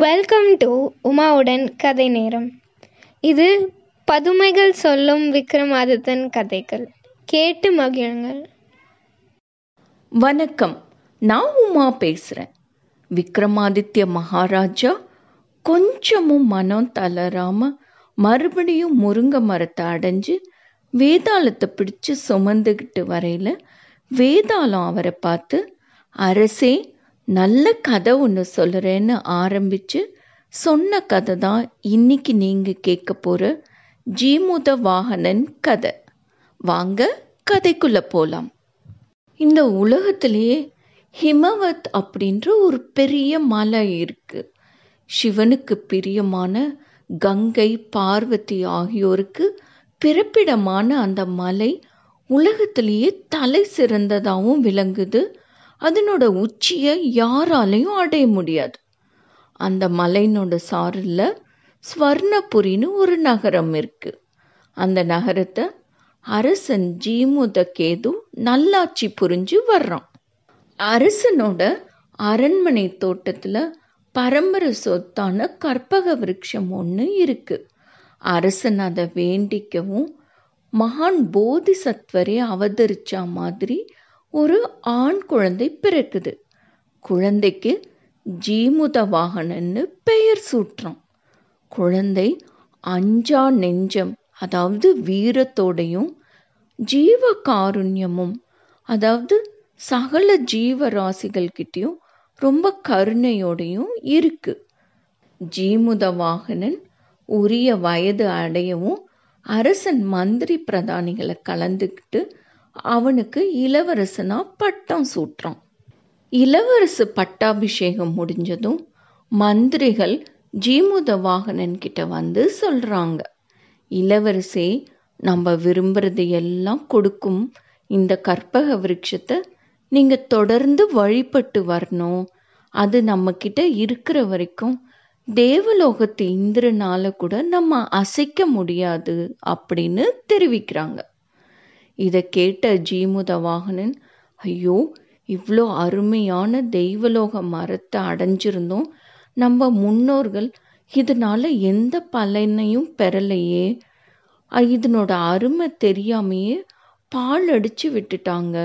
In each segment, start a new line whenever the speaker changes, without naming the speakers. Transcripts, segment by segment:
Welcome to உமாவுடன் கதை நேரம். இது பதுமைகள் சொல்லும் விக்ரமாதித்தன் கதைகள். கேட்டு மகிழுங்கள்.
வணக்கம். நான் உமா பேசுகிறேன் விக்ரமாதித்ய மகாராஜா கொஞ்சமும் மனம் தளராம மறுபடியும் முருங்கை மரத்தை அடைஞ்சு வேதாளத்தை பிடிச்சு சுமந்துக்கிட்டு வரையில வேதாளம் அவரை பார்த்து அரசே நல்ல கதை ஒன்று சொல்கிறேன்னு ஆரம்பிச்சு சொன்ன கதை தான் இன்னைக்கு நீங்கள் கேட்க போகிற ஜீமுத வாகனன் கதை. வாங்க கதைக்குள்ளே போகலாம் இந்த உலகத்திலேயே ஹிமவத் அப்படின்ற ஒரு பெரிய மலை இருக்கு. சிவனுக்கு பிரியமான கங்கை பார்வதி ஆகியோருக்கு பிறப்பிடமான அந்த மலை உலகத்திலேயே தலை சிறந்ததாகவும் விளங்குது. அதனோட உச்சியை யாராலையும் அடைய முடியாது. அந்த மலையினோட சாரில் ஸ்வர்ணபுரின்னு ஒரு நகரம் இருக்கு. அந்த நகரத்தை அரசன் ஜீமுத கேது நல்லாட்சி புரிஞ்சு வர்றான். அரசனோட அரண்மனை தோட்டத்தில் பரம்பரை சொத்தான கற்பக விருட்சம் ஒன்று இருக்கு. அரசன் அதை வேண்டிக்கவும் மகான் போதிசத்வரே அவதரிச்சா மாதிரி ஒரு ஆண் குழந்தை பிறக்குது. குழந்தைக்கு ஜீமுத வாகனன்னு பெயர் சூட்டுறான். குழந்தை அஞ்சா நெஞ்சம் அதாவது வீரத்தோடையும் ஜீவ காருண்யமும் அதாவது சகல ஜீவராசிகள் கிட்டேயும் ரொம்ப கருணையோடையும் இருக்கு. ஜீமுத வாகனன் உரிய வயது அடையவும் அரசன் மந்திரி பிரதானிகளை கலந்துக்கிட்டு அவனுக்கு இளவரசனா பட்டம் சூட்டுறான். இளவரசு பட்டாபிஷேகம் முடிஞ்சதும் மந்திரிகள் ஜீமுத வாகனன் கிட்ட வந்து சொல்றாங்க இளவரசே நம்ம விரும்புறது எல்லாம் கொடுக்கும். இந்த கற்பக விருட்சத்தை நீங்க தொடர்ந்து வழிபட்டு வரணும். அது நம்ம கிட்ட இருக்கிற வரைக்கும் தேவலோகத்து இந்திரனால கூட நம்ம அசைக்க முடியாது அப்படின்னு தெரிவிக்கிறாங்க. இதை கேட்ட ஜீமுத வாகனன் ஐயோ இவ்வளோ அருமையான தெய்வலோக மரத்தை அடைஞ்சிருந்தோம். நம்ம முன்னோர்கள் இதனால எந்த பலனையும் பெறலையே. இதனோட அருமை தெரியாமையே பால் அடித்து விட்டுட்டாங்க.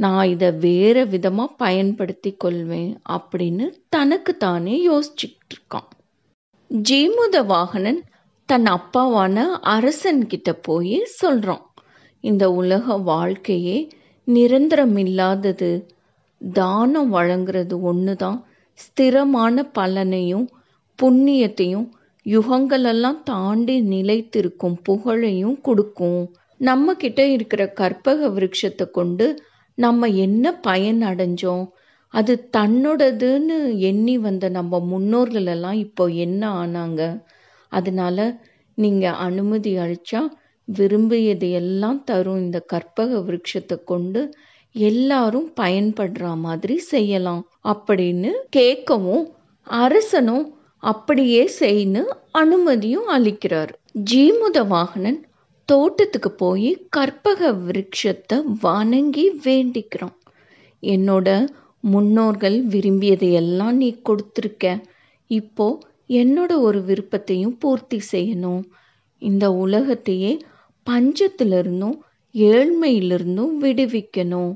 நான் இதை வேறு விதமாக பயன்படுத்தி கொள்வேன் அப்படின்னு தனக்கு தானே யோசிச்சுட்டு இருக்கான் ஜீமுத வாகனன் தன் அப்பாவான அரசன்கிட்ட போய் சொல்கிறான் இந்த உலக வாழ்க்கையே நிரந்தரம் இல்லாதது தானம் வழங்குறது ஒன்று தான் ஸ்திரமான பலனையும் புண்ணியத்தையும் யுகங்களெல்லாம் தாண்டி நிலைத்திருக்கும் புகழையும் கொடுக்கும். நம்ம கிட்ட இருக்கிற கற்பக விருட்சத்தை கொண்டு நம்ம என்ன பயன் அடைஞ்சோம்? அது தன்னோடதுன்னு எண்ணி வந்த நம்ம முன்னோர்கள் எல்லாம் இப்போ என்ன ஆனாங்க? அதனால நீங்கள் அனுமதி அளிச்சா விரும்பியது எல்லாம் தரும் இந்த கற்பக விருட்சத்தை கொண்டு எல்லாரும் பயன்படுற மாதிரி செய்யலாம். அப்படின்னு கேட்கவும் அரசனும் அப்படியே செய்யு அனுமதியும் அளிக்கிறார். ஜீமுத வாகனன் தோட்டத்துக்கு போய் கற்பக விருட்சத்தை வணங்கி வேண்டிக்கிறான். என்னோட முன்னோர்கள் விரும்பியதை எல்லாம் நீ கொடுத்துருக்க. இப்போ என்னோட ஒரு விருப்பத்தையும் பூர்த்தி செய்யணும். இந்த உலகத்தையே பஞ்சத்திலிருந்தும் ஏழ்மையிலிருந்தும் விடுவிக்கணும்.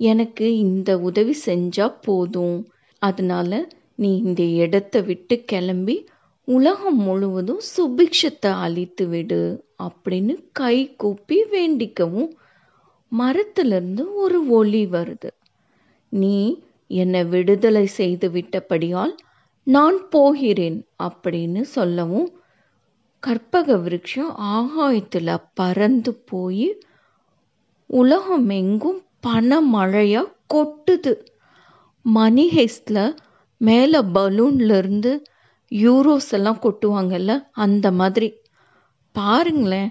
எனக்கு இந்த உதவி செஞ்சா போதும். அதனால நீ இந்த இடத்த விட்டு கிளம்பி உலகம் முழுவதும் சுபிக்ஷத்தை அழித்து விடு அப்படின்னு கை கூப்பி வேண்டிக்கவும் மரத்திலிருந்து ஒரு ஒளி வருது. நீ என்னை விடுதலை செய்து விட்டபடியால் நான் போகிறேன் அப்படின்னு சொல்லவும் கற்பக விருட்சம் ஆகாயத்தில் பறந்து போய் உலகம் எங்கும் பணமழையாக கொட்டுது. மணி ஹெஸ்டில் மேலே பலூன்லேருந்து யூரோஸ் எல்லாம் கொட்டுவாங்கல்ல அந்த மாதிரி. பாருங்களேன்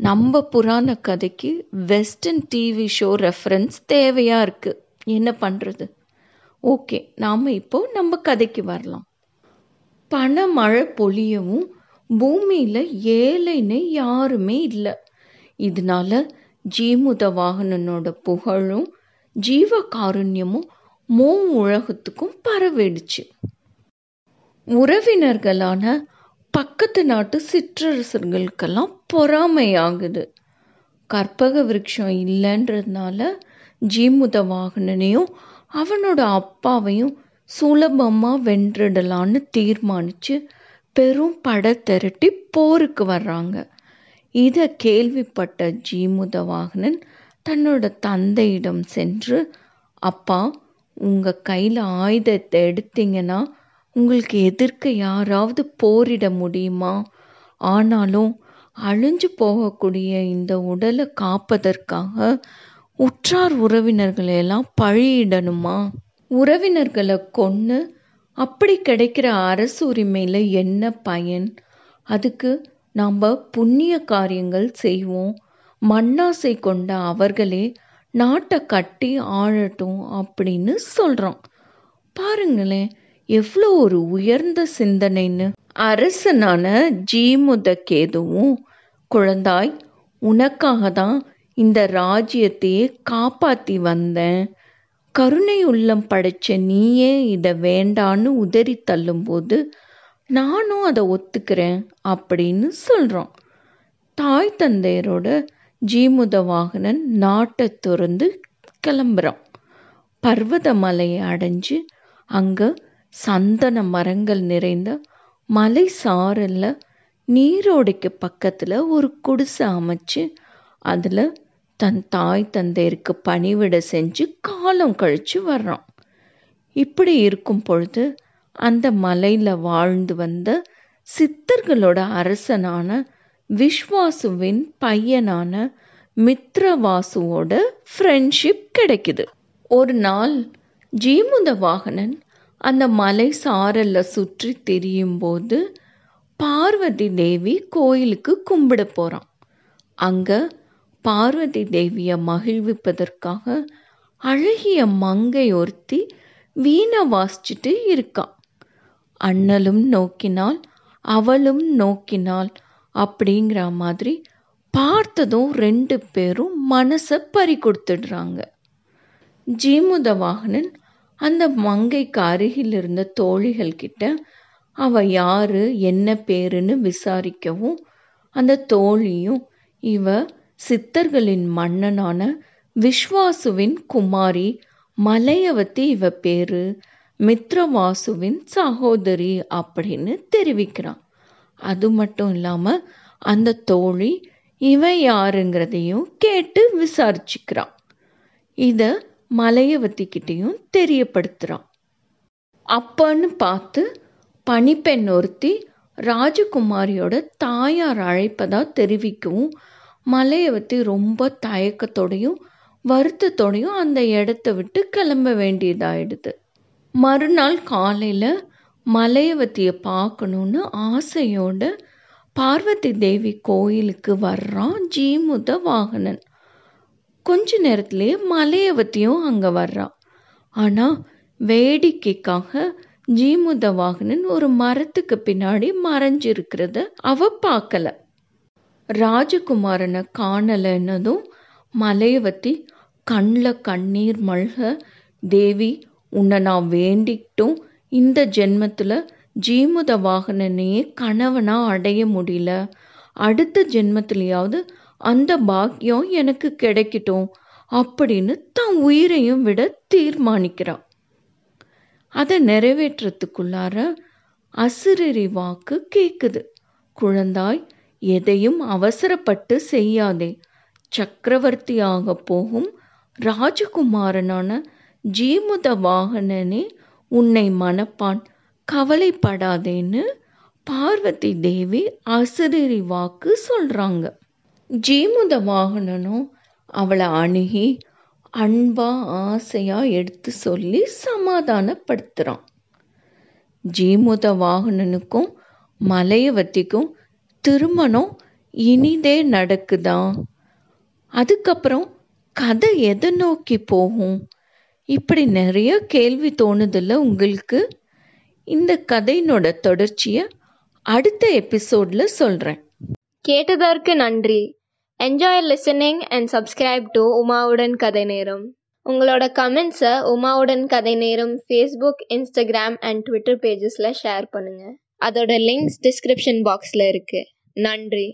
நம்ம புராண கதைக்கு வெஸ்டர்ன் டிவி ஷோ ரெஃபரன்ஸ் தேவையாக இருக்குது என்ன பண்ணுறது ஓகே நாம் இப்போ நம்ம கதைக்கு வரலாம். பணமழை பொழியவும் பூமியில் ஏழைன்னு யாருமே இல்லை. இதனால ஜீமுத வாகனனோட புகழும் ஜீவ காருண்யமும் மூ உலகத்துக்கும் பரவிடுச்சு. உறவினர்களான பக்கத்து நாட்டு சிற்றரசர்களுக்கெல்லாம் பொறாமையாகுது. கற்பக விருட்சம் இல்லைன்றதுனால ஜீமுத வாகனனையும் அவனோட அப்பாவையும் சுலபமாக வென்றிடலான்னு தீர்மானித்து பெரும் படை திரட்டி போருக்கு வர்றாங்க. இதை கேள்விப்பட்ட ஜீமுதவாகனன் தன்னோட தந்தையிடம் சென்று அப்பா உங்கள் கையில் ஆயுதத்தை எடுத்தீங்கன்னா உங்களுக்கு எதிர்க்க யாராவது போரிட முடியுமா? ஆனாலும் அழிஞ்சு போகக்கூடிய இந்த உடலை காப்பதற்காக உற்றார் உறவினர்களை எல்லாம் பழியிடணுமா? உறவினர்களை கொன்று அப்படி கிடைக்கிற அரசு உரிமையில் என்ன பயன்? அதுக்கு நாம் புண்ணிய காரியங்கள் செய்வோம். மண்ணாசை கொண்ட அவர்களே நாட்டை கட்டி ஆழட்டும் அப்படின்னு சொல்கிறோம் பாருங்களேன் எவ்வளோ ஒரு உயர்ந்த சிந்தனைன்னு. அரசனான ஜீமுத கேதுவும் குழந்தாய் உனக்காக தான் இந்த ராஜ்யத்தையே காப்பாற்றி வந்தேன். கருணை உள்ளம் படைச்ச நீயே இதை வேண்டான்னு உதறி தள்ளும்போது நானும் அதை ஒத்துக்கிறேன் அப்படின்னு சொல்கிறோம் தாய் தந்தையரோட ஜீமுத வாகனன் நாட்டை துறந்து கிளம்புறான். பர்வத மலையை அடைஞ்சு அங்கே சந்தன மரங்கள் நிறைந்த மலை சாரல்ல நீரோடைக்கு பக்கத்தில் ஒரு குடிசை அமைச்சு அதில் தன் தாய் தந்தையருக்கு பணிவிட செஞ்சு காலம் கழித்து வர்றான். இப்படி இருக்கும் பொழுது அந்த மலையில் வாழ்ந்து வந்த சித்தர்களோட அரசனான விஸ்வாசுவின் பையனான மித்ரவாசுவோட ஃப்ரெண்ட்ஷிப் கிடைக்குது. ஒரு நாள் ஜீமுத வாகனன் அந்த மலை சாரல்ல சுற்றி திரியும் போது பார்வதி தேவி கோயிலுக்கு கும்பிட போகிறான் அங்கே பார்வதி தேவியை மகிழ்விப்பதற்காக அழகிய மங்கை ஒருத்தி வீணை வாசிச்சுட்டு இருக்கா. அண்ணலும் நோக்கினாள் அவளும் நோக்கினாள் அப்படிங்கிற மாதிரி பார்த்ததும் ரெண்டு பேரும் மனசை பறி கொடுத்துடுறாங்க. ஜீமுத வாகனன் அந்த மங்கைக்கு அருகில் இருந்த தோழிகள் கிட்ட அவ யாரு? என்ன பேருன்னு விசாரிக்கவும் அந்த தோழியும் இவ சித்தர்களின் மன்னனான விஸ்வாசுவின் குமாரி மலையவத்தி இவ பேரு மித்ரவாசுவின் சகோதரி அப்படின்னு தெரிவிக்கிறான். அது மட்டும் இல்லாமல் அந்த தோழி இவன் யாருங்கிறதையும் கேட்டு விசாரிச்சுக்கிறான். இதை மலையவத்தி கிட்டேயும் தெரியப்படுத்துகிறான் அப்பன்னு பார்த்து பனிப்பெண் ஒருத்தி ராஜகுமாரியோட தாயார் அழைப்பதா தெரிவிக்கவும் மலையை மலையவத்தி ரொம்ப தயக்கத்தோடையும் வருத்தத்தோடையும் அந்த இடத்த விட்டு கிளம்ப வேண்டியதாயிடுது. மறுநாள் காலையில் மலையவத்தியை பார்க்கணுன்னு ஆசையோட பார்வதி தேவி கோயிலுக்கு வர்றான் ஜீமுத வாகனன். கொஞ்ச நேரத்திலேயே மலையவத்தியும் அங்கே வர்றான். ஆனால் வேடிக்கைக்காக ஜீமுத வாகனன் ஒரு மரத்துக்கு பின்னாடி மறைஞ்சிருக்கிறத அவ பார்க்கல. ராஜகுமாரனை காணலைன்னதும் மலையவத்தி கண்ணில் கண்ணீர் மல்க தேவி உன்னை நான் வேண்டிக்கிட்டும் இந்த ஜென்மத்தில் ஜீமுத வாகனனையே கணவனாக அடைய முடியல. அடுத்த ஜென்மத்திலேயாவது அந்த பாக்கியம் எனக்கு கிடைக்கட்டும் அப்படின்னு தன் உயிரையும் விட தீர்மானிக்கிறான் அதை நிறைவேற்றத்துக்குள்ளார அசிரரி வாக்கு கேட்குது குழந்தாய் எதையும் அவசரப்பட்டு செய்யாதே. சக்கரவர்த்தியாக போகும் ராஜகுமாரனான ஜீமுத வாகனனே உன்னை மணப்பான். கவலைப்படாதேன்னு பார்வதி தேவி அசிரரி வாக்கு சொல்றாங்க. ஜீமுத வாகனனும் அவளை அணுகி அன்பா ஆசையா எடுத்து சொல்லி சமாதானப்படுத்துறான். ஜீமுத வாகனனுக்கும் மலையவத்திக்கும் திருமணம் இனிதே நடக்குதா? அதுக்கப்புறம் கதை எதை நோக்கி போகும்? இப்படி நிறைய கேள்வி தோணுதில்ல உங்களுக்கு? இந்த கதையினோட தொடர்ச்சியை அடுத்த எபிசோடில் சொல்கிறேன்
கேட்டதற்கு நன்றி. Enjoy listening and subscribe to உமாவுடன் கதை நேரம் உங்களோட கமெண்ட்ஸை உமாவுடன் கதை நேரம் ஃபேஸ்புக் இன்ஸ்டாகிராம் அண்ட் ட்விட்டர் பேஜஸில் ஷேர் பண்ணுங்கள் அதோட லிங்க்ஸ் டிஸ்கிரிப்ஷன் பாக்ஸில் இருக்குது நன்றி.